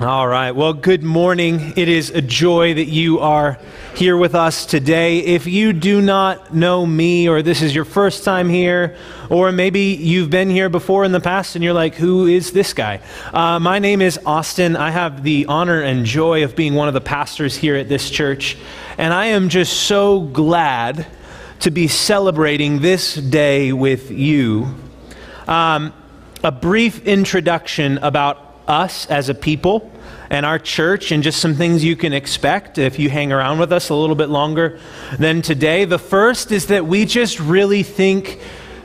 All right. Well, good morning. It is a joy that you are here with us today. If you do not know me, or this is your first time here, or maybe you've been here before in the past and you're like, who is this guy? Uh, my name is Austin. I have the honor and joy of being one of the pastors here at this church. And I am just so glad to be celebrating this day with you. Um, a brief introduction about us as a people and our church and just some things you can expect if you hang around with us a little bit longer than today. The first is that we just really think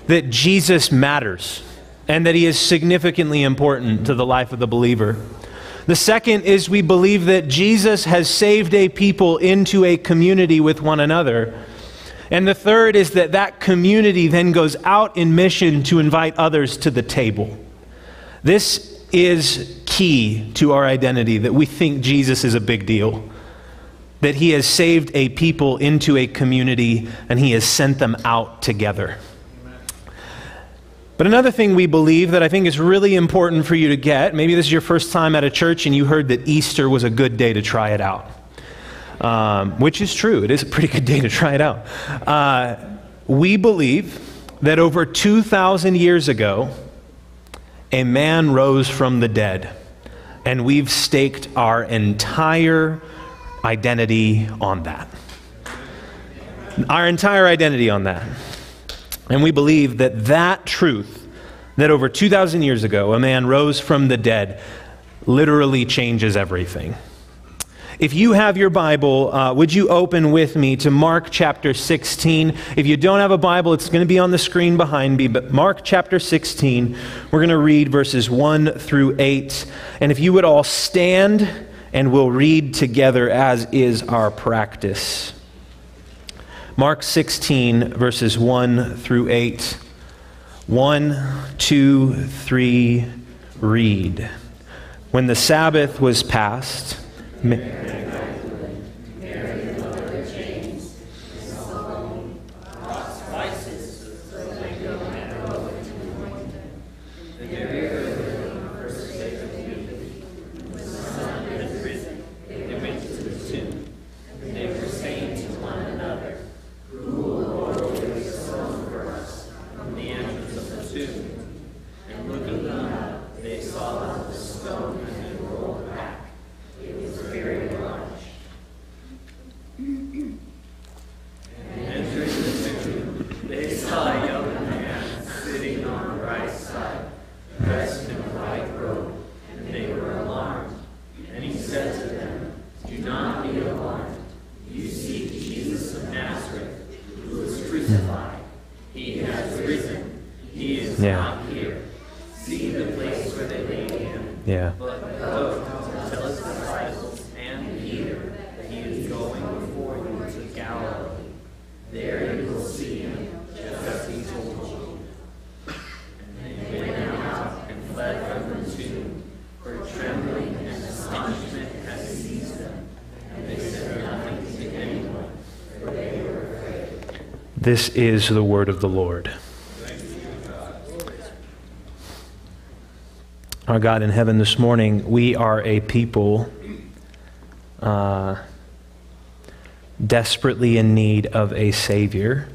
that Jesus matters and that he is significantly important to the life of the believer. The second is we believe that Jesus has saved a people into a community with one another. And the third is that that community then goes out in mission to invite others to the table. This is key to our identity that we think Jesus is a big deal, that he has saved a people into a community and he has sent them out together. But another thing we believe that I think is really important for you to get maybe this is your first time at a church and you heard that Easter was a good day to try it out um, which is true. It is a pretty good day to try it out. Uh, we believe that over 2,000 years ago, a man rose from the dead, and we've staked our entire identity on that. Our entire identity on that. And we believe that that truth, that over 2,000 years ago, a man rose from the dead, literally changes everything. If you have your Bible, uh, would you open with me to Mark chapter 16? If you don't have a Bible, it's going to be on the screen behind me, but Mark chapter 16, we're going to read verses 1 through 8. And if you would all stand and we'll read together as is our practice. Mark 16, verses 1 through 8. 1, 2, 3, read. When the Sabbath was past, 没。This is the word of the Lord. Our God in heaven, this morning, we are a people uh, desperately in need of a Savior.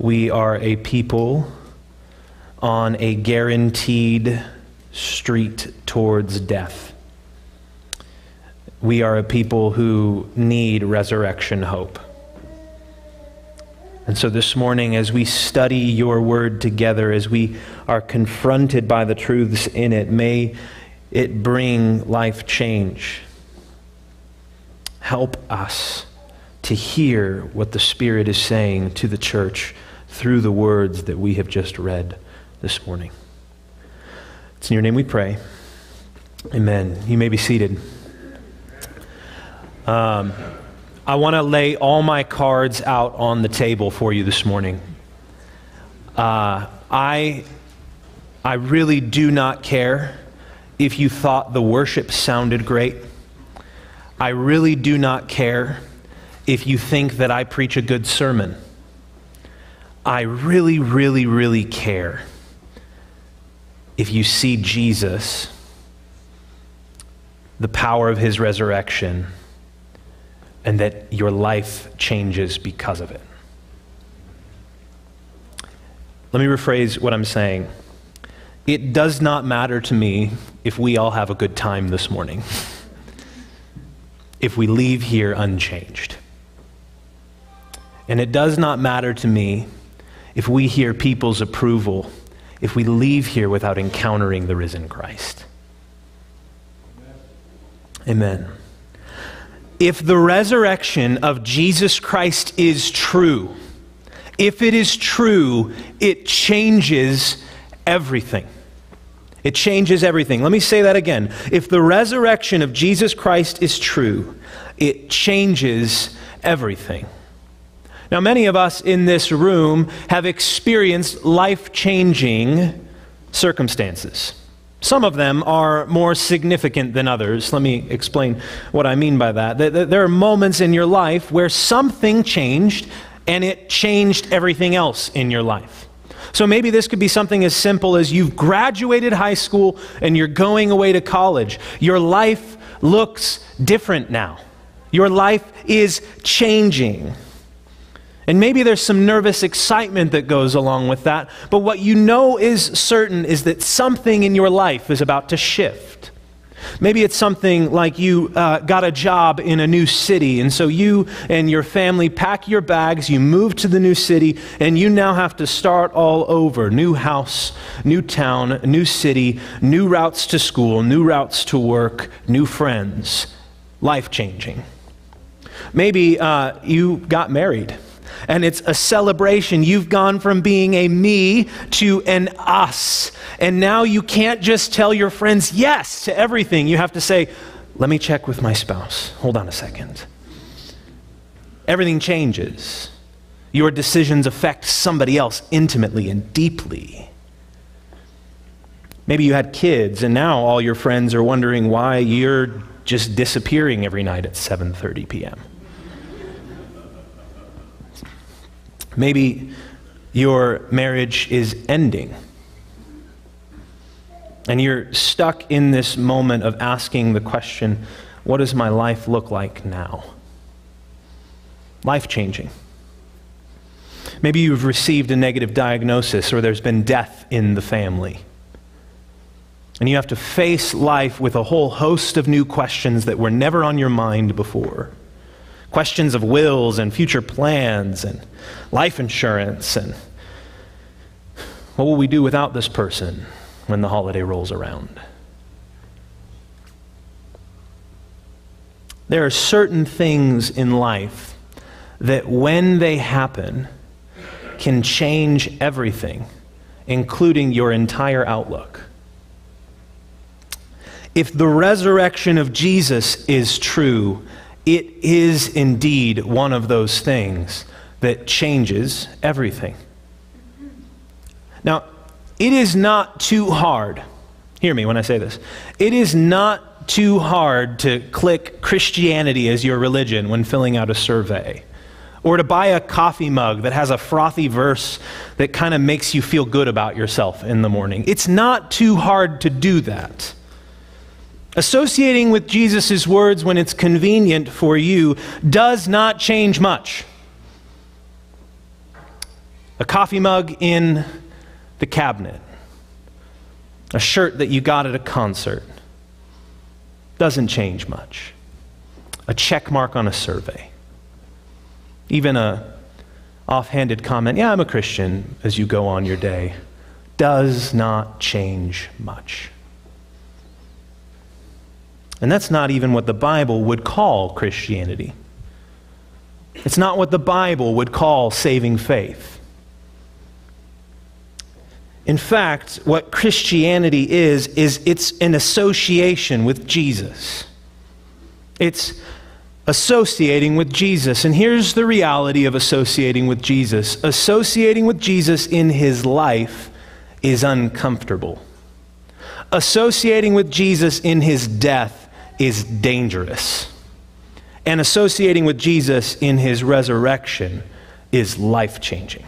We are a people on a guaranteed street towards death. We are a people who need resurrection hope. And so this morning, as we study your word together, as we are confronted by the truths in it, may it bring life change. Help us to hear what the Spirit is saying to the church through the words that we have just read this morning. It's in your name we pray. Amen. You may be seated. Um, I want to lay all my cards out on the table for you this morning. Uh, I, I really do not care if you thought the worship sounded great. I really do not care if you think that I preach a good sermon. I really, really, really care if you see Jesus, the power of his resurrection, and that your life changes because of it. Let me rephrase what I'm saying. It does not matter to me if we all have a good time this morning, if we leave here unchanged. And it does not matter to me if we hear people's approval, if we leave here without encountering the risen Christ. Amen. If the resurrection of Jesus Christ is true, if it is true, it changes everything. It changes everything. Let me say that again. If the resurrection of Jesus Christ is true, it changes everything. Now, many of us in this room have experienced life changing circumstances. Some of them are more significant than others. Let me explain what I mean by that. There are moments in your life where something changed and it changed everything else in your life. So maybe this could be something as simple as you've graduated high school and you're going away to college. Your life looks different now. Your life is changing. And maybe there's some nervous excitement that goes along with that, but what you know is certain is that something in your life is about to shift. Maybe it's something like you uh, got a job in a new city, and so you and your family pack your bags, you move to the new city, and you now have to start all over new house, new town, new city, new routes to school, new routes to work, new friends. Life changing. Maybe uh, you got married and it's a celebration. You've gone from being a me to an us. And now you can't just tell your friends yes to everything. You have to say, let me check with my spouse. Hold on a second. Everything changes. Your decisions affect somebody else intimately and deeply. Maybe you had kids and now all your friends are wondering why you're just disappearing every night at 7:30 p.m. Maybe your marriage is ending. And you're stuck in this moment of asking the question what does my life look like now? Life changing. Maybe you've received a negative diagnosis or there's been death in the family. And you have to face life with a whole host of new questions that were never on your mind before questions of wills and future plans and life insurance and what will we do without this person when the holiday rolls around? There are certain things in life that, when they happen, can change everything, including your entire outlook. If the resurrection of Jesus is true, it is indeed one of those things that changes everything. Now, it is not too hard. Hear me when I say this. It is not too hard to click Christianity as your religion when filling out a survey. Or to buy a coffee mug that has a frothy verse that kind of makes you feel good about yourself in the morning. It's not too hard to do that. Associating with Jesus' words when it's convenient for you does not change much. A coffee mug in the cabinet, a shirt that you got at a concert, doesn't change much. A check mark on a survey, even a offhanded comment, yeah, I'm a Christian, as you go on your day, does not change much. And that's not even what the Bible would call Christianity. It's not what the Bible would call saving faith. In fact, what Christianity is, is it's an association with Jesus. It's associating with Jesus. And here's the reality of associating with Jesus associating with Jesus in his life is uncomfortable. Associating with Jesus in his death is dangerous. And associating with Jesus in his resurrection is life changing.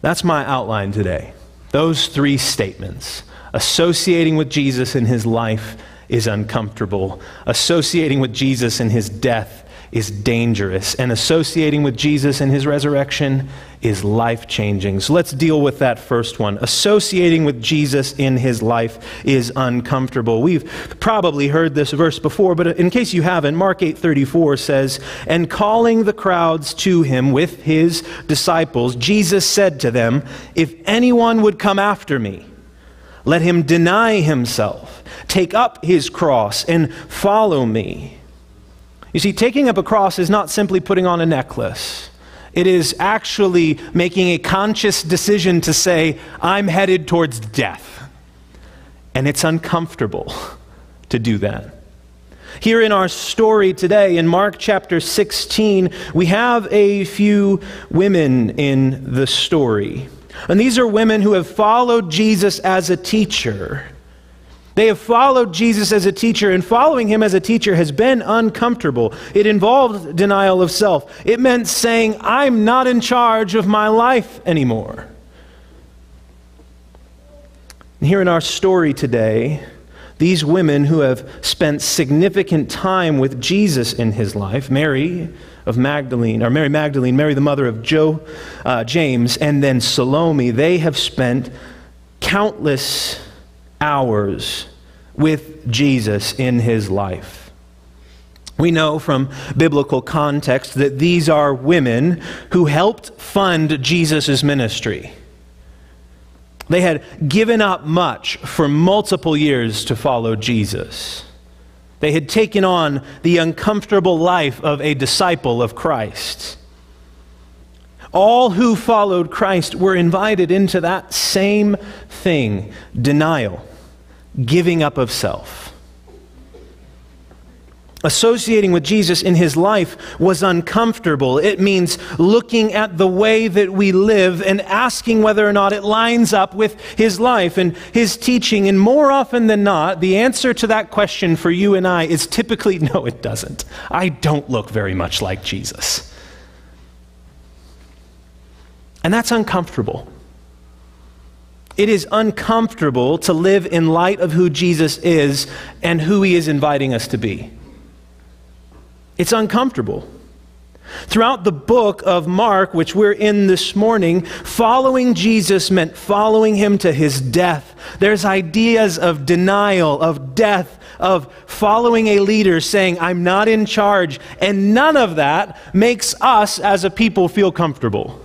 That's my outline today. Those three statements associating with Jesus in his life is uncomfortable, associating with Jesus in his death is dangerous, and associating with Jesus and his resurrection is life changing. So let's deal with that first one. Associating with Jesus in his life is uncomfortable. We've probably heard this verse before, but in case you haven't, Mark 8:34 says, "And calling the crowds to him with his disciples, Jesus said to them, If anyone would come after me, let him deny himself, take up his cross, and follow me. You see, taking up a cross is not simply putting on a necklace. It is actually making a conscious decision to say, I'm headed towards death. And it's uncomfortable to do that. Here in our story today, in Mark chapter 16, we have a few women in the story. And these are women who have followed Jesus as a teacher. They have followed Jesus as a teacher, and following him as a teacher has been uncomfortable. It involved denial of self. It meant saying, I'm not in charge of my life anymore. And here in our story today, these women who have spent significant time with Jesus in his life, Mary of Magdalene, or Mary Magdalene, Mary the mother of Joe, uh, James, and then Salome, they have spent countless hours with Jesus in his life. We know from biblical context that these are women who helped fund Jesus' ministry. They had given up much for multiple years to follow Jesus. They had taken on the uncomfortable life of a disciple of Christ. All who followed Christ were invited into that same thing denial giving up of self. Associating with Jesus in his life was uncomfortable. It means looking at the way that we live and asking whether or not it lines up with his life and his teaching. And more often than not, the answer to that question for you and I is typically no, it doesn't. I don't look very much like Jesus. And that's uncomfortable. It is uncomfortable to live in light of who Jesus is and who he is inviting us to be. It's uncomfortable. Throughout the book of Mark, which we're in this morning, following Jesus meant following him to his death. There's ideas of denial, of death, of following a leader saying, I'm not in charge. And none of that makes us as a people feel comfortable.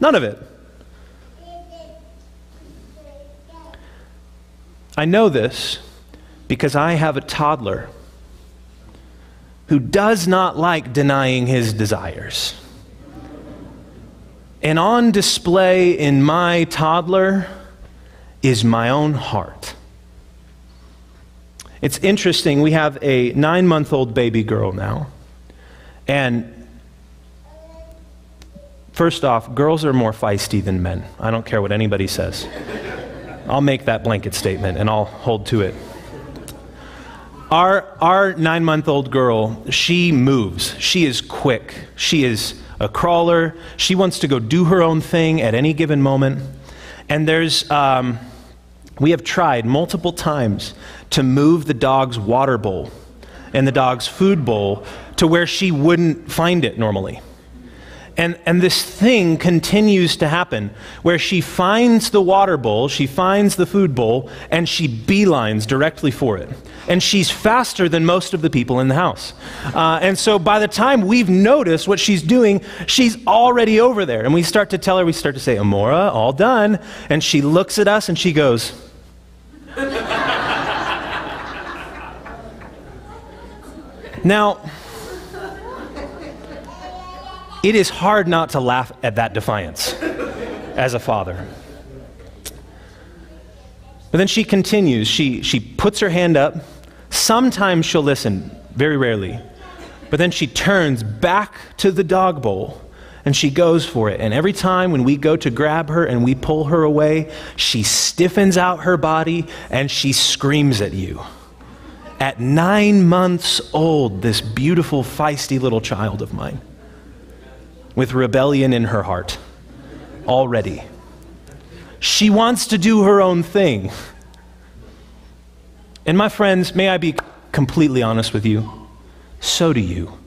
None of it. I know this because I have a toddler who does not like denying his desires. And on display in my toddler is my own heart. It's interesting, we have a nine month old baby girl now. And first off, girls are more feisty than men. I don't care what anybody says. I'll make that blanket statement and I'll hold to it. Our, our nine month old girl, she moves. She is quick. She is a crawler. She wants to go do her own thing at any given moment. And there's, um, we have tried multiple times to move the dog's water bowl and the dog's food bowl to where she wouldn't find it normally. And, and this thing continues to happen where she finds the water bowl, she finds the food bowl, and she beelines directly for it. And she's faster than most of the people in the house. Uh, and so by the time we've noticed what she's doing, she's already over there. And we start to tell her, we start to say, Amora, all done. And she looks at us and she goes, Now, it is hard not to laugh at that defiance as a father. But then she continues. She, she puts her hand up. Sometimes she'll listen, very rarely. But then she turns back to the dog bowl and she goes for it. And every time when we go to grab her and we pull her away, she stiffens out her body and she screams at you. At nine months old, this beautiful, feisty little child of mine with rebellion in her heart already. She wants to do her own thing. And my friends, may I be completely honest with you? So do you.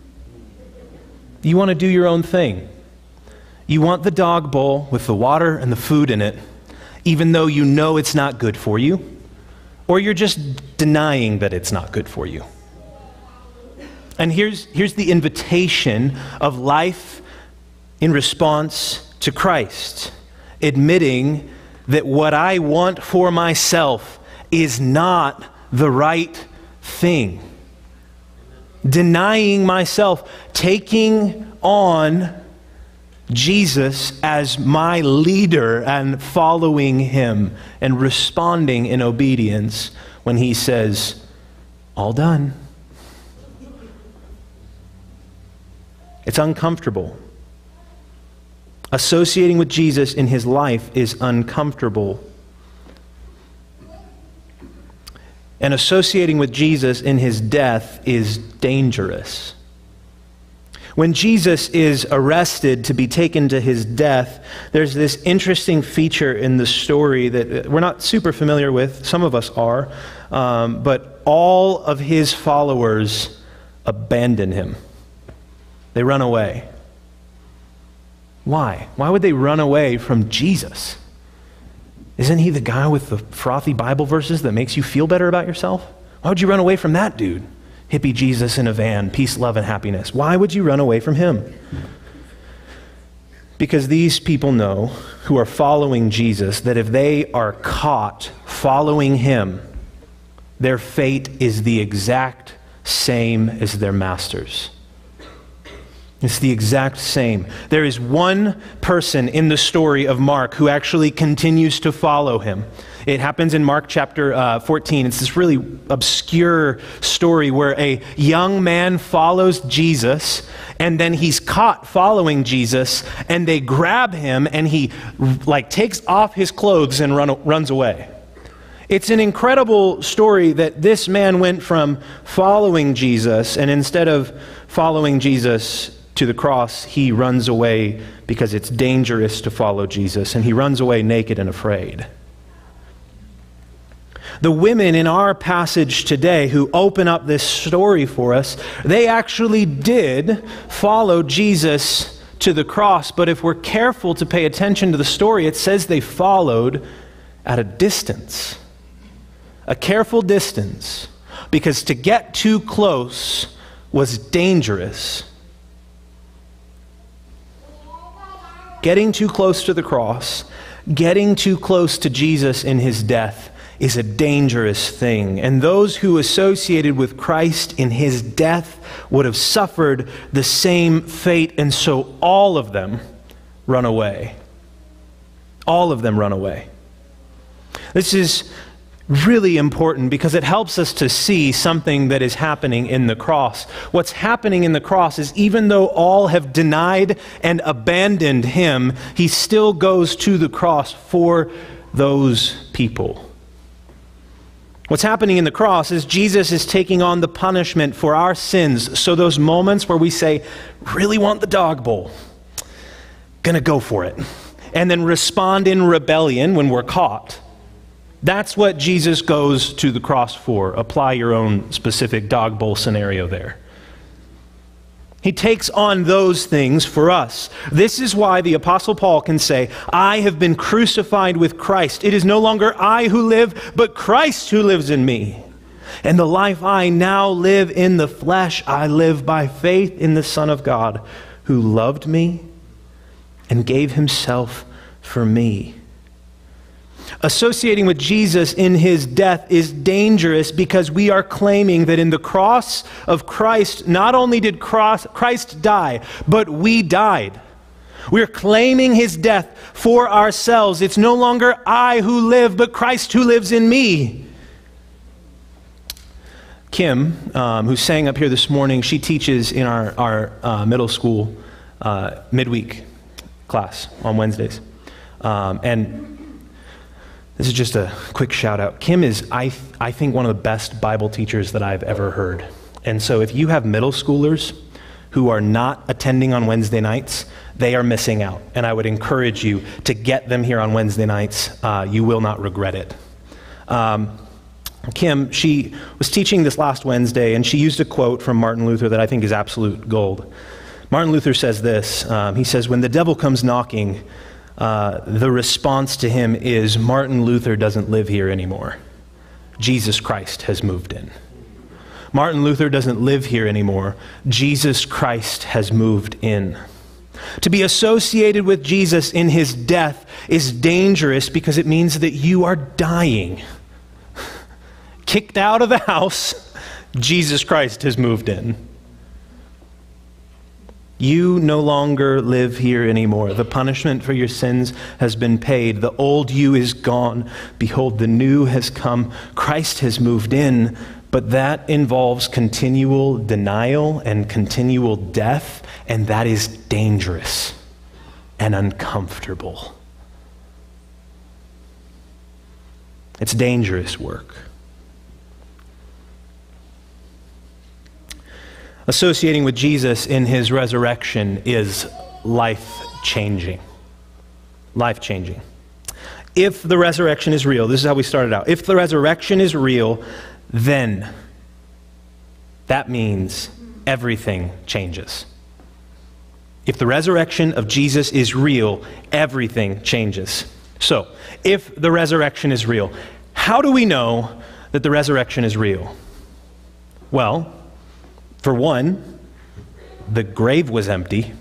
You want to do your own thing. You want the dog bowl with the water and the food in it, even though you know it's not good for you, or you're just denying that it's not good for you. And here's, here's the invitation of life in response to Christ, admitting that what I want for myself is not the right thing. Denying myself, taking on Jesus as my leader and following him and responding in obedience when he says, All done. It's uncomfortable. Associating with Jesus in his life is uncomfortable. And associating with Jesus in his death is dangerous. When Jesus is arrested to be taken to his death, there's this interesting feature in the story that we're not super familiar with. Some of us are. Um, but all of his followers abandon him, they run away. Why? Why would they run away from Jesus? Isn't he the guy with the frothy Bible verses that makes you feel better about yourself? Why would you run away from that dude? Hippie Jesus in a van, peace, love, and happiness. Why would you run away from him? Because these people know who are following Jesus that if they are caught following him, their fate is the exact same as their master's. It's the exact same. There is one person in the story of Mark who actually continues to follow him. It happens in Mark chapter uh, 14. It's this really obscure story where a young man follows Jesus and then he's caught following Jesus and they grab him and he like takes off his clothes and run, runs away. It's an incredible story that this man went from following Jesus and instead of following Jesus to the cross, he runs away because it's dangerous to follow Jesus, and he runs away naked and afraid. The women in our passage today who open up this story for us, they actually did follow Jesus to the cross, but if we're careful to pay attention to the story, it says they followed at a distance. A careful distance, because to get too close was dangerous Getting too close to the cross, getting too close to Jesus in his death is a dangerous thing. And those who associated with Christ in his death would have suffered the same fate. And so all of them run away. All of them run away. This is really important because it helps us to see something that is happening in the cross. What's happening in the cross is even though all have denied and abandoned him, he still goes to the cross for those people. What's happening in the cross is Jesus is taking on the punishment for our sins. So, those moments where we say, really want the dog bowl, gonna go for it, and then respond in rebellion when we're caught that's what Jesus goes to the cross for. Apply your own specific dog bowl scenario there. He takes on those things for us. This is why the Apostle Paul can say, I have been crucified with Christ. It is no longer I who live, but Christ who lives in me. And the life I now live in the flesh, I live by faith in the Son of God, who loved me and gave himself for me associating with Jesus in his death is dangerous because we are claiming that in the cross of Christ, not only did Christ die, but we died. We're claiming his death for ourselves. It's no longer I who live, but Christ who lives in me. Kim, um, who sang up here this morning, she teaches in our, our uh, middle school uh, midweek class on Wednesdays. Um, and this is just a quick shout out. Kim is, I, th- I think, one of the best Bible teachers that I've ever heard. And so if you have middle schoolers who are not attending on Wednesday nights, they are missing out. And I would encourage you to get them here on Wednesday nights. Uh, you will not regret it. Um, Kim, she was teaching this last Wednesday, and she used a quote from Martin Luther that I think is absolute gold. Martin Luther says this um, He says, When the devil comes knocking, uh, the response to him is Martin Luther doesn't live here anymore. Jesus Christ has moved in. Martin Luther doesn't live here anymore. Jesus Christ has moved in. To be associated with Jesus in his death is dangerous because it means that you are dying. Kicked out of the house, Jesus Christ has moved in. You no longer live here anymore. The punishment for your sins has been paid. The old you is gone. Behold, the new has come. Christ has moved in, but that involves continual denial and continual death, and that is dangerous and uncomfortable. It's dangerous work. Associating with Jesus in his resurrection is life changing. Life changing. If the resurrection is real, this is how we started out. If the resurrection is real, then that means everything changes. If the resurrection of Jesus is real, everything changes. So, if the resurrection is real, how do we know that the resurrection is real? Well, for one, the grave was empty.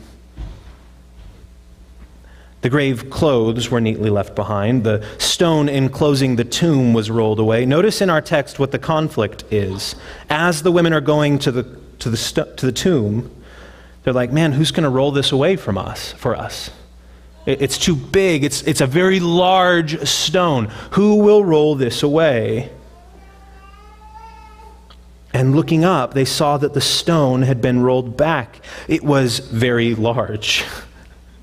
The grave clothes were neatly left behind. The stone enclosing the tomb was rolled away. Notice in our text what the conflict is. As the women are going to the, to the, st- to the tomb, they're like, man, who's going to roll this away from us, for us? It's too big. It's, it's a very large stone. Who will roll this away? And looking up, they saw that the stone had been rolled back. It was very large.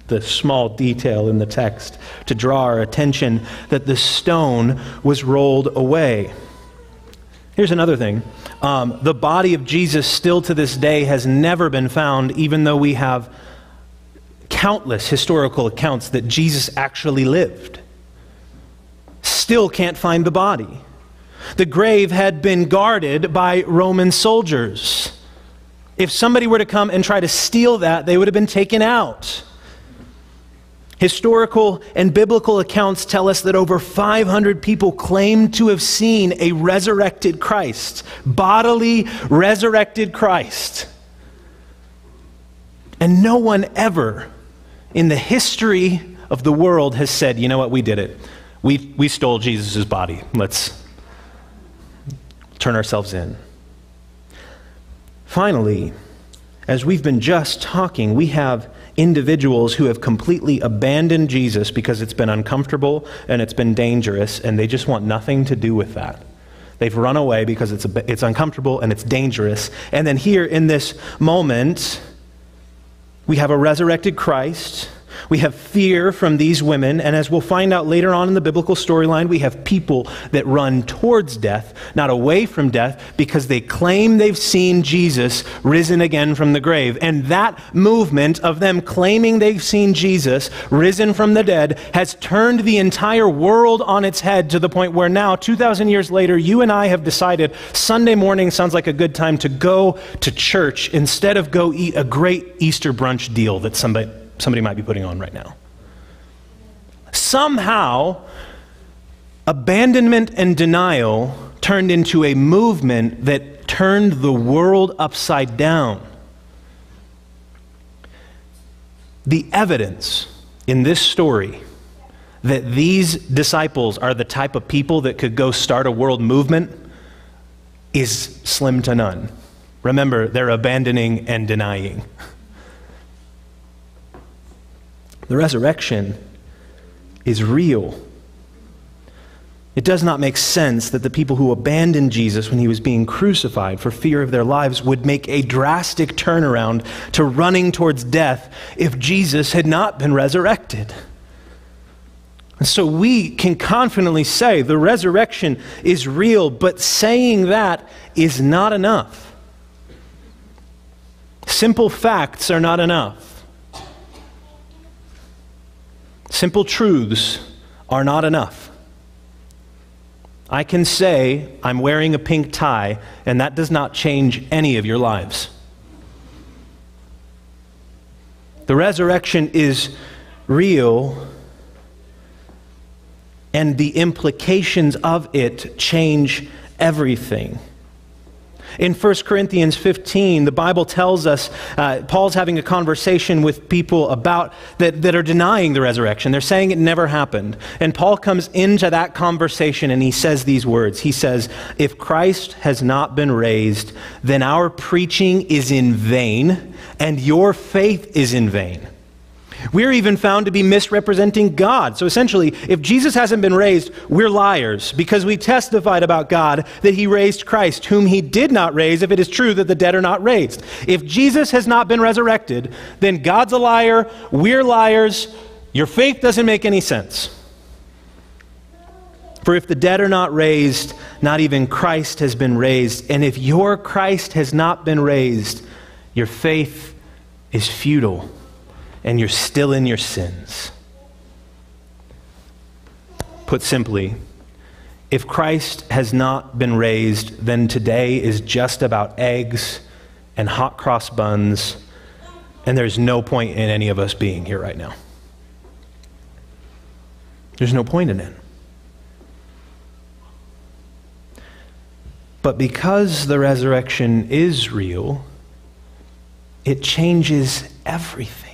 the small detail in the text to draw our attention that the stone was rolled away. Here's another thing um, the body of Jesus, still to this day, has never been found, even though we have countless historical accounts that Jesus actually lived. Still can't find the body. The grave had been guarded by Roman soldiers. If somebody were to come and try to steal that, they would have been taken out. Historical and biblical accounts tell us that over 500 people claimed to have seen a resurrected Christ, bodily resurrected Christ. And no one ever in the history of the world has said, you know what, we did it. We, we stole Jesus' body. Let's, turn ourselves in. Finally, as we've been just talking, we have individuals who have completely abandoned Jesus because it's been uncomfortable and it's been dangerous, and they just want nothing to do with that. They've run away because it's, a, it's uncomfortable and it's dangerous. And then here in this moment, we have a resurrected Christ we have fear from these women, and as we'll find out later on in the biblical storyline, we have people that run towards death, not away from death, because they claim they've seen Jesus risen again from the grave. And that movement of them claiming they've seen Jesus risen from the dead has turned the entire world on its head to the point where now, 2,000 years later, you and I have decided Sunday morning sounds like a good time to go to church instead of go eat a great Easter brunch deal that somebody somebody might be putting on right now. Somehow, abandonment and denial turned into a movement that turned the world upside down. The evidence in this story that these disciples are the type of people that could go start a world movement is slim to none. Remember, they're abandoning and denying. The resurrection is real. It does not make sense that the people who abandoned Jesus when he was being crucified for fear of their lives would make a drastic turnaround to running towards death if Jesus had not been resurrected. And so we can confidently say the resurrection is real, but saying that is not enough. Simple facts are not enough. Simple truths are not enough. I can say I'm wearing a pink tie, and that does not change any of your lives. The resurrection is real, and the implications of it change everything. In 1 Corinthians 15, the Bible tells us uh, Paul's having a conversation with people about that, that are denying the resurrection. They're saying it never happened. And Paul comes into that conversation and he says these words. He says, If Christ has not been raised, then our preaching is in vain and your faith is in vain. We're even found to be misrepresenting God. So essentially, if Jesus hasn't been raised, we're liars because we testified about God that he raised Christ, whom he did not raise, if it is true that the dead are not raised. If Jesus has not been resurrected, then God's a liar, we're liars, your faith doesn't make any sense. For if the dead are not raised, not even Christ has been raised. And if your Christ has not been raised, your faith is futile and you're still in your sins. Put simply, if Christ has not been raised, then today is just about eggs and hot cross buns, and there's no point in any of us being here right now. There's no point in it. But because the resurrection is real, it changes everything.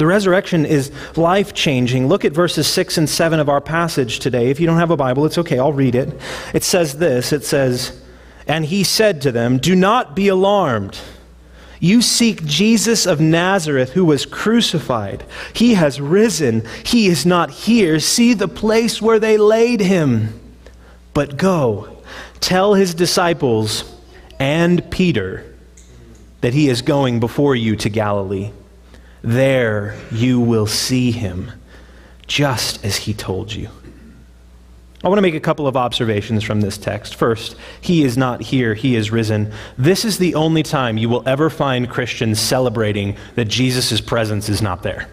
The resurrection is life changing. Look at verses 6 and 7 of our passage today. If you don't have a Bible, it's okay, I'll read it. It says this It says, And he said to them, Do not be alarmed. You seek Jesus of Nazareth who was crucified. He has risen. He is not here. See the place where they laid him. But go, tell his disciples and Peter that he is going before you to Galilee. There you will see him, just as he told you. I want to make a couple of observations from this text. First, he is not here, he is risen. This is the only time you will ever find Christians celebrating that Jesus' presence is not there.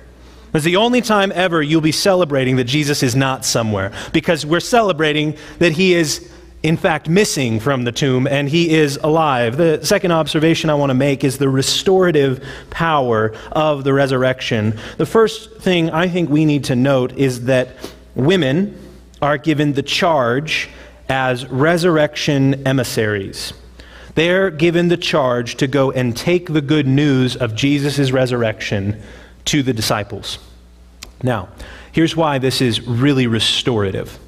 It's the only time ever you'll be celebrating that Jesus is not somewhere because we're celebrating that he is in fact, missing from the tomb, and he is alive. The second observation I want to make is the restorative power of the resurrection. The first thing I think we need to note is that women are given the charge as resurrection emissaries. They're given the charge to go and take the good news of Jesus' resurrection to the disciples. Now, here's why this is really restorative.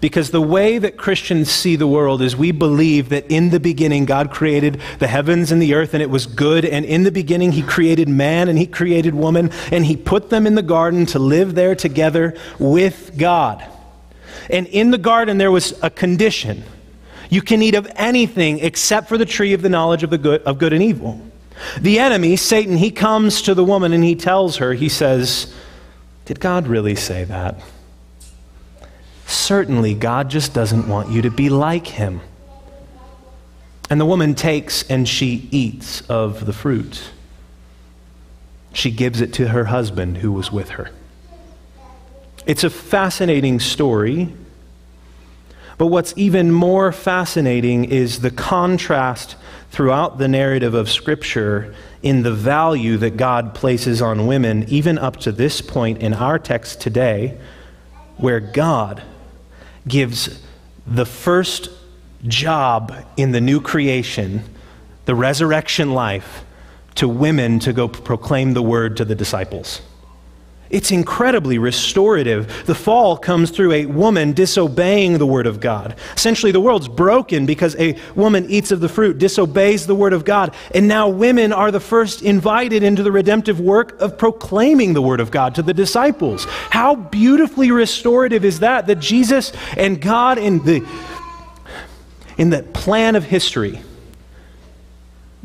Because the way that Christians see the world is we believe that in the beginning God created the heavens and the earth and it was good. And in the beginning He created man and He created woman and He put them in the garden to live there together with God. And in the garden there was a condition. You can eat of anything except for the tree of the knowledge of, the good, of good and evil. The enemy, Satan, he comes to the woman and he tells her, he says, Did God really say that? Certainly, God just doesn't want you to be like him. And the woman takes and she eats of the fruit. She gives it to her husband who was with her. It's a fascinating story. But what's even more fascinating is the contrast throughout the narrative of Scripture in the value that God places on women, even up to this point in our text today, where God gives the first job in the new creation, the resurrection life, to women to go proclaim the word to the disciples. It's incredibly restorative. The fall comes through a woman disobeying the word of God. Essentially, the world's broken because a woman eats of the fruit, disobeys the word of God, and now women are the first invited into the redemptive work of proclaiming the word of God to the disciples. How beautifully restorative is that? That Jesus and God in the in the plan of history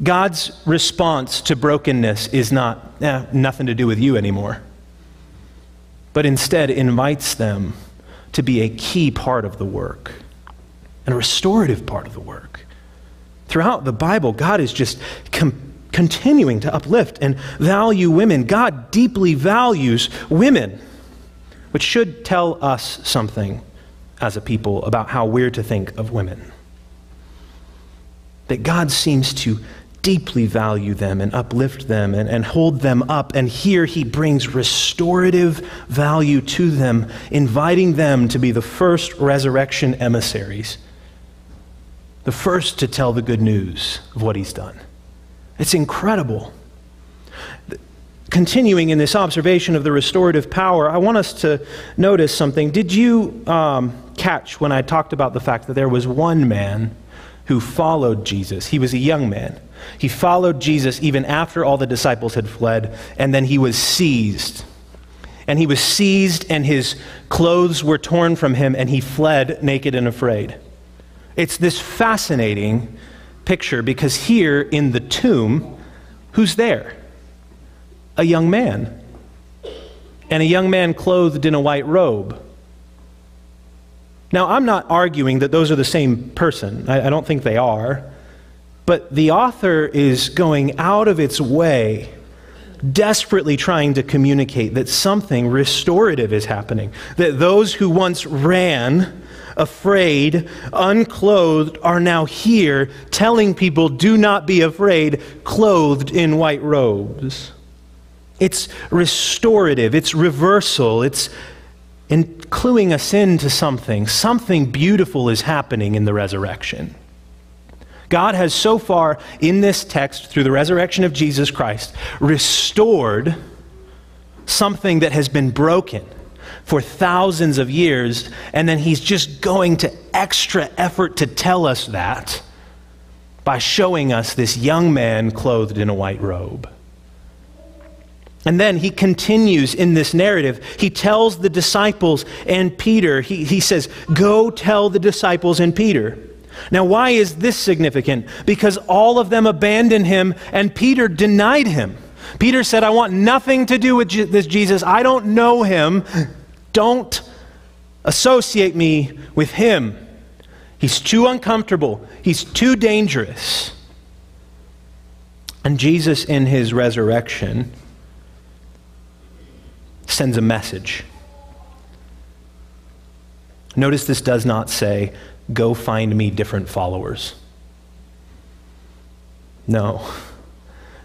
God's response to brokenness is not eh, nothing to do with you anymore but instead invites them to be a key part of the work and a restorative part of the work. Throughout the Bible, God is just com- continuing to uplift and value women. God deeply values women, which should tell us something as a people about how we're to think of women. That God seems to deeply value them and uplift them and, and hold them up. And here he brings restorative value to them, inviting them to be the first resurrection emissaries, the first to tell the good news of what he's done. It's incredible. Continuing in this observation of the restorative power, I want us to notice something. Did you um, catch when I talked about the fact that there was one man who followed Jesus? He was a young man. He followed Jesus even after all the disciples had fled, and then he was seized. And he was seized, and his clothes were torn from him, and he fled naked and afraid. It's this fascinating picture because here in the tomb, who's there? A young man. And a young man clothed in a white robe. Now, I'm not arguing that those are the same person. I, I don't think they are. But the author is going out of its way, desperately trying to communicate that something restorative is happening. That those who once ran, afraid, unclothed, are now here telling people, do not be afraid, clothed in white robes. It's restorative, it's reversal, it's in cluing us into something. Something beautiful is happening in the resurrection. God has so far in this text, through the resurrection of Jesus Christ, restored something that has been broken for thousands of years, and then he's just going to extra effort to tell us that by showing us this young man clothed in a white robe. And then he continues in this narrative. He tells the disciples and Peter, he, he says, Go tell the disciples and Peter. Now, why is this significant? Because all of them abandoned him and Peter denied him. Peter said, I want nothing to do with this Jesus. I don't know him. Don't associate me with him. He's too uncomfortable, he's too dangerous. And Jesus, in his resurrection, sends a message. Notice this does not say, Go find me different followers. No.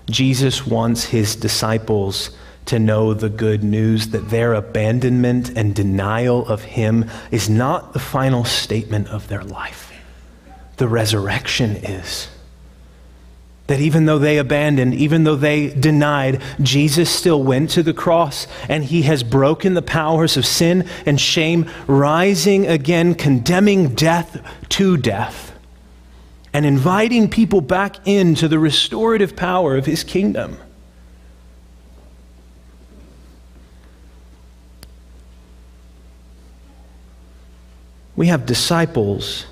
Jesus wants his disciples to know the good news that their abandonment and denial of Him is not the final statement of their life. The resurrection is. That even though they abandoned, even though they denied, Jesus still went to the cross and He has broken the powers of sin and shame, rising again, condemning death to death, and inviting people back into the restorative power of His kingdom. We have disciples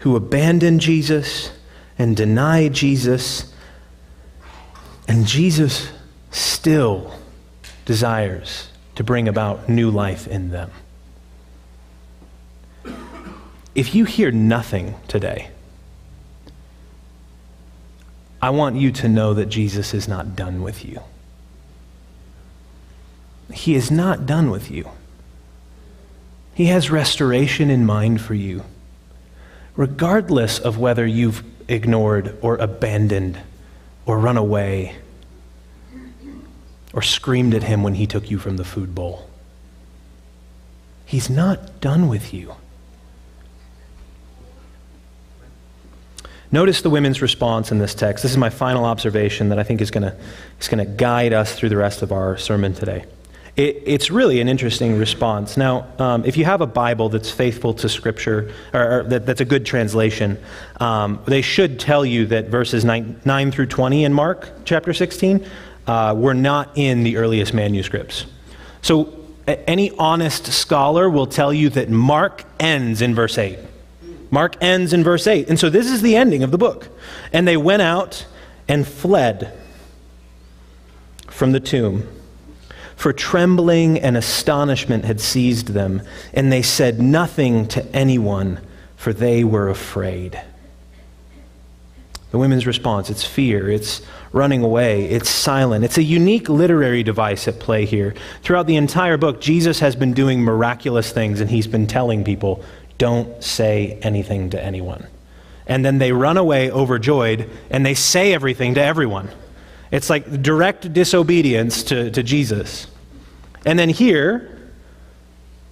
who abandon Jesus and deny Jesus, and Jesus still desires to bring about new life in them. If you hear nothing today, I want you to know that Jesus is not done with you. He is not done with you. He has restoration in mind for you, regardless of whether you've ignored or abandoned or run away or screamed at him when he took you from the food bowl. He's not done with you. Notice the women's response in this text. This is my final observation that I think is going to guide us through the rest of our sermon today. It, it's really an interesting response. Now, um, if you have a Bible that's faithful to Scripture, or, or that, that's a good translation, um, they should tell you that verses 9, 9 through 20 in Mark chapter 16 uh, were not in the earliest manuscripts. So, any honest scholar will tell you that Mark ends in verse 8. Mark ends in verse 8. And so, this is the ending of the book. And they went out and fled from the tomb for trembling and astonishment had seized them, and they said nothing to anyone, for they were afraid. The women's response it's fear, it's running away, it's silent. It's a unique literary device at play here. Throughout the entire book, Jesus has been doing miraculous things and he's been telling people, don't say anything to anyone. And then they run away overjoyed and they say everything to everyone. It's like direct disobedience to, to Jesus. And then here,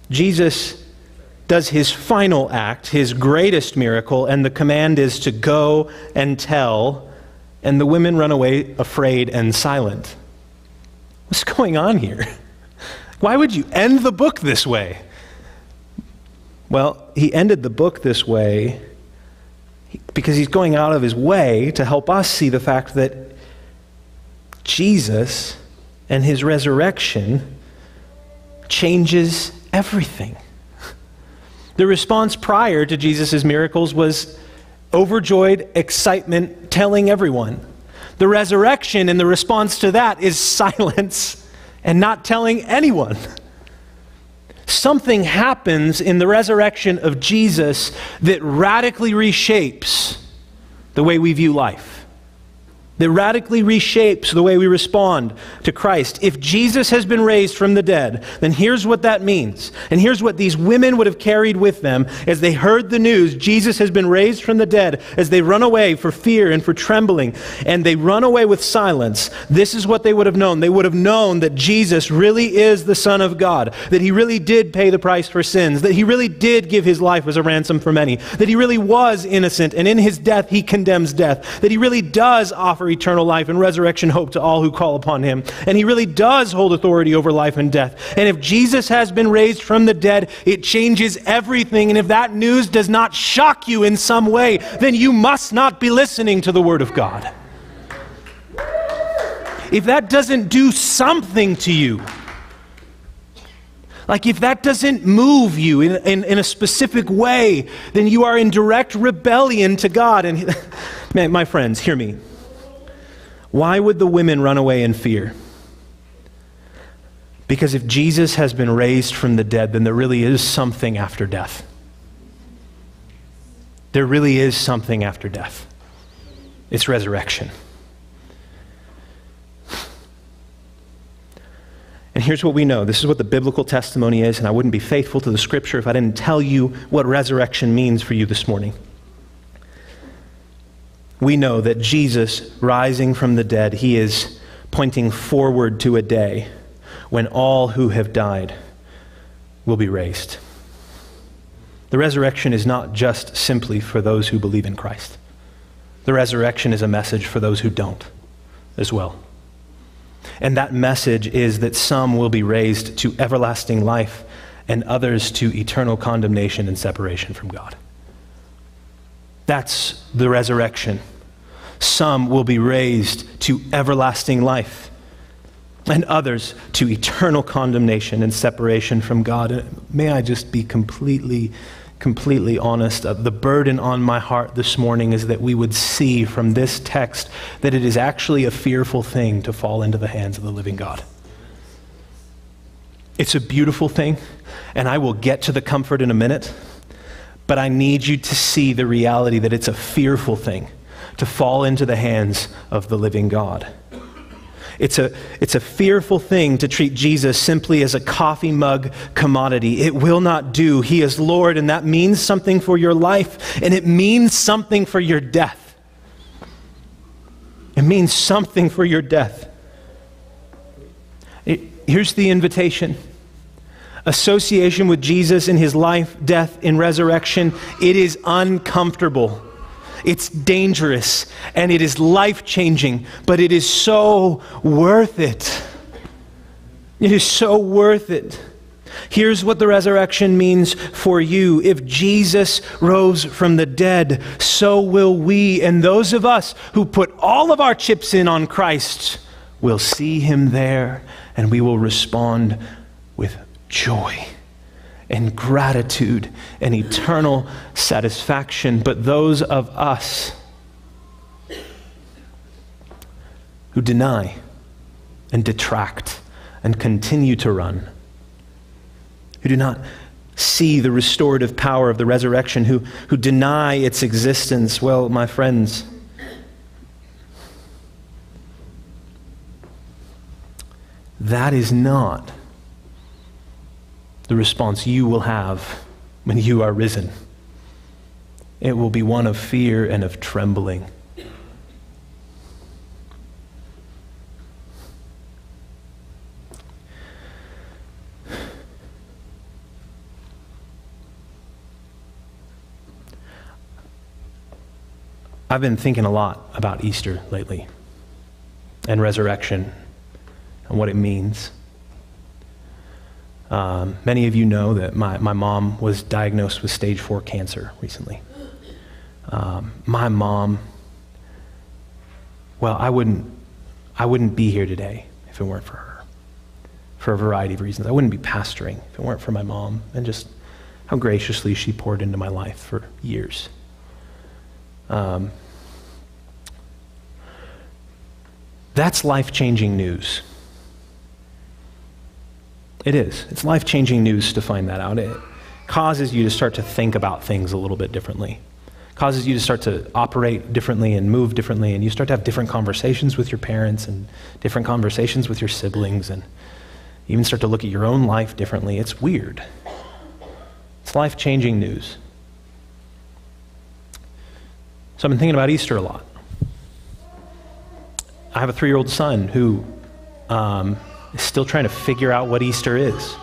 Jesus does his final act, his greatest miracle, and the command is to go and tell, and the women run away afraid and silent. What's going on here? Why would you end the book this way? Well, he ended the book this way because he's going out of his way to help us see the fact that Jesus and his resurrection changes everything. The response prior to Jesus' miracles was overjoyed excitement, telling everyone. The resurrection and the response to that is silence and not telling anyone. Something happens in the resurrection of Jesus that radically reshapes the way we view life that radically reshapes the way we respond to Christ. If Jesus has been raised from the dead, then here's what that means. And here's what these women would have carried with them as they heard the news Jesus has been raised from the dead, as they run away for fear and for trembling, and they run away with silence. This is what they would have known. They would have known that Jesus really is the Son of God, that he really did pay the price for sins, that he really did give his life as a ransom for many, that he really was innocent, and in his death he condemns death, that he really does offer eternal life and resurrection hope to all who call upon him. And he really does hold authority over life and death. And if Jesus has been raised from the dead, it changes everything. And if that news does not shock you in some way, then you must not be listening to the Word of God. If that doesn't do something to you, like if that doesn't move you in, in, in, a specific way, then you are in direct rebellion to God. And man, my friends, hear me. Why would the women run away in fear? Because if Jesus has been raised from the dead, then there really is something after death. There really is something after death. It's resurrection. And here's what we know this is what the biblical testimony is, and I wouldn't be faithful to the scripture if I didn't tell you what resurrection means for you this morning we know that Jesus, rising from the dead, he is pointing forward to a day when all who have died will be raised. The resurrection is not just simply for those who believe in Christ. The resurrection is a message for those who don't as well. And that message is that some will be raised to everlasting life and others to eternal condemnation and separation from God. That's the resurrection. Some will be raised to everlasting life, and others to eternal condemnation and separation from God. May I just be completely, completely honest. Uh, the burden on my heart this morning is that we would see from this text that it is actually a fearful thing to fall into the hands of the living God. It's a beautiful thing, and I will get to the comfort in a minute. But I need you to see the reality that it's a fearful thing to fall into the hands of the living God. It's a, it's a fearful thing to treat Jesus simply as a coffee mug commodity. It will not do. He is Lord, and that means something for your life, and it means something for your death. It means something for your death. It, here's the invitation association with Jesus in his life, death, and resurrection, it is uncomfortable. It's dangerous and it is life changing, but it is so worth it. It is so worth it. Here's what the resurrection means for you. If Jesus rose from the dead, so will we. And those of us who put all of our chips in on Christ will see him there and we will respond with joy and gratitude and eternal satisfaction. But those of us who deny and detract and continue to run, who do not see the restorative power of the resurrection, who, who deny its existence, well, my friends, that is not the response you will have when you are risen. It will be one of fear and of trembling. I've been thinking a lot about Easter lately and resurrection and what it means. Um, many of you know that my, my mom was diagnosed with stage four cancer recently. Um, my mom, well, I wouldn't, I wouldn't be here today if it weren't for her, for a variety of reasons. I wouldn't be pastoring if it weren't for my mom and just how graciously she poured into my life for years. Um, that's life changing news. It is. It's life changing news to find that out. It causes you to start to think about things a little bit differently. Causes you to start to operate differently and move differently, and you start to have different conversations with your parents and different conversations with your siblings, and even start to look at your own life differently. It's weird. It's life changing news. So I've been thinking about Easter a lot. I have a three year old son who um, is still trying to figure out what Easter is.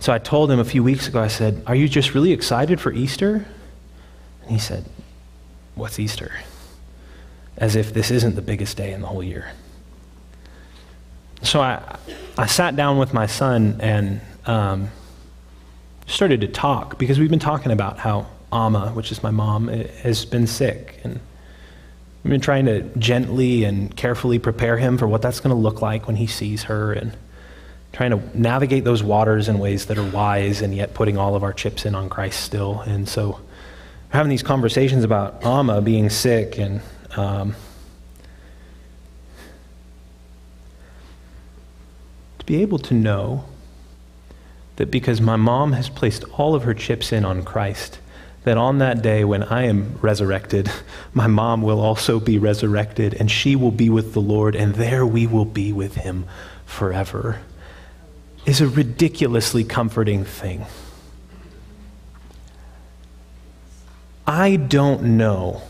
So I told him a few weeks ago, I said, Are you just really excited for Easter? And he said, What's Easter? As if this isn't the biggest day in the whole year. So I, I sat down with my son and um, started to talk because we've been talking about how Amma, which is my mom, has been sick. And we've been trying to gently and carefully prepare him for what that's going to look like when he sees her and trying to navigate those waters in ways that are wise and yet putting all of our chips in on Christ still. And so having these conversations about Amma being sick and um, to be able to know that because my mom has placed all of her chips in on Christ, that on that day when I am resurrected, my mom will also be resurrected, and she will be with the Lord, and there we will be with him forever, is a ridiculously comforting thing. I don't know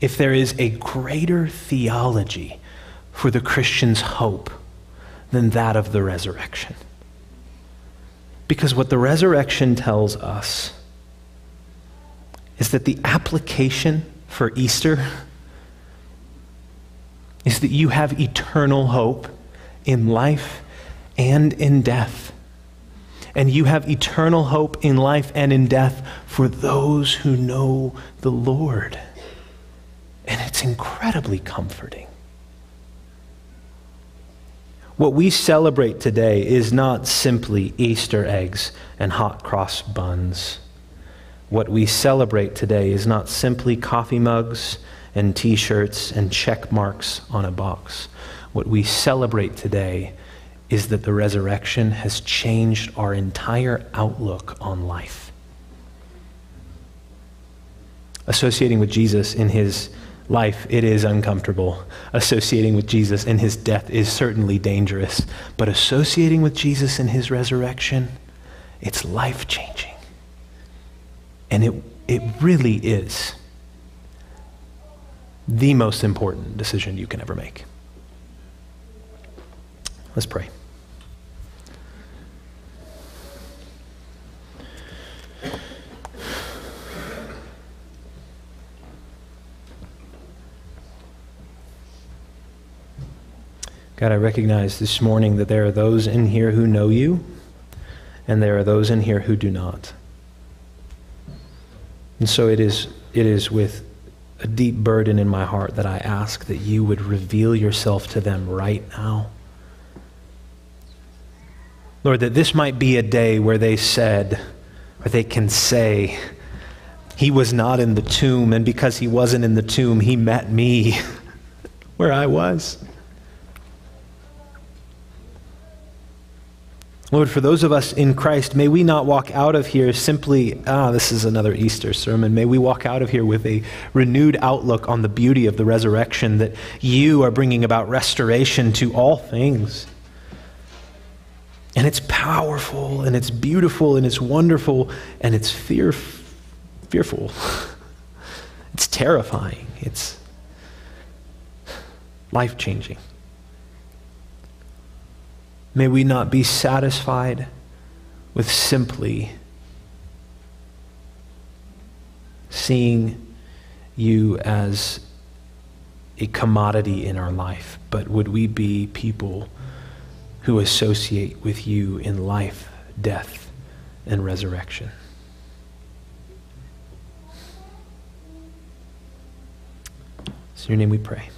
if there is a greater theology for the Christian's hope than that of the resurrection. Because what the resurrection tells us is that the application for Easter is that you have eternal hope in life and in death. And you have eternal hope in life and in death for those who know the Lord. And it's incredibly comforting. What we celebrate today is not simply Easter eggs and hot cross buns. What we celebrate today is not simply coffee mugs and t shirts and check marks on a box. What we celebrate today is that the resurrection has changed our entire outlook on life. Associating with Jesus in his life, it is uncomfortable. Associating with Jesus in his death is certainly dangerous. But associating with Jesus in his resurrection, it's life changing. And it, it really is the most important decision you can ever make. Let's pray. God, I recognize this morning that there are those in here who know you, and there are those in here who do not. And so it is, it is with a deep burden in my heart that I ask that you would reveal yourself to them right now. Lord, that this might be a day where they said, or they can say, He was not in the tomb, and because He wasn't in the tomb, He met me where I was. Lord, for those of us in Christ, may we not walk out of here simply, ah, this is another Easter sermon. May we walk out of here with a renewed outlook on the beauty of the resurrection, that you are bringing about restoration to all things. And it's powerful, and it's beautiful, and it's wonderful, and it's fear, fearful. it's terrifying. It's life changing. May we not be satisfied with simply seeing you as a commodity in our life, but would we be people who associate with you in life, death, and resurrection? It's in your name we pray.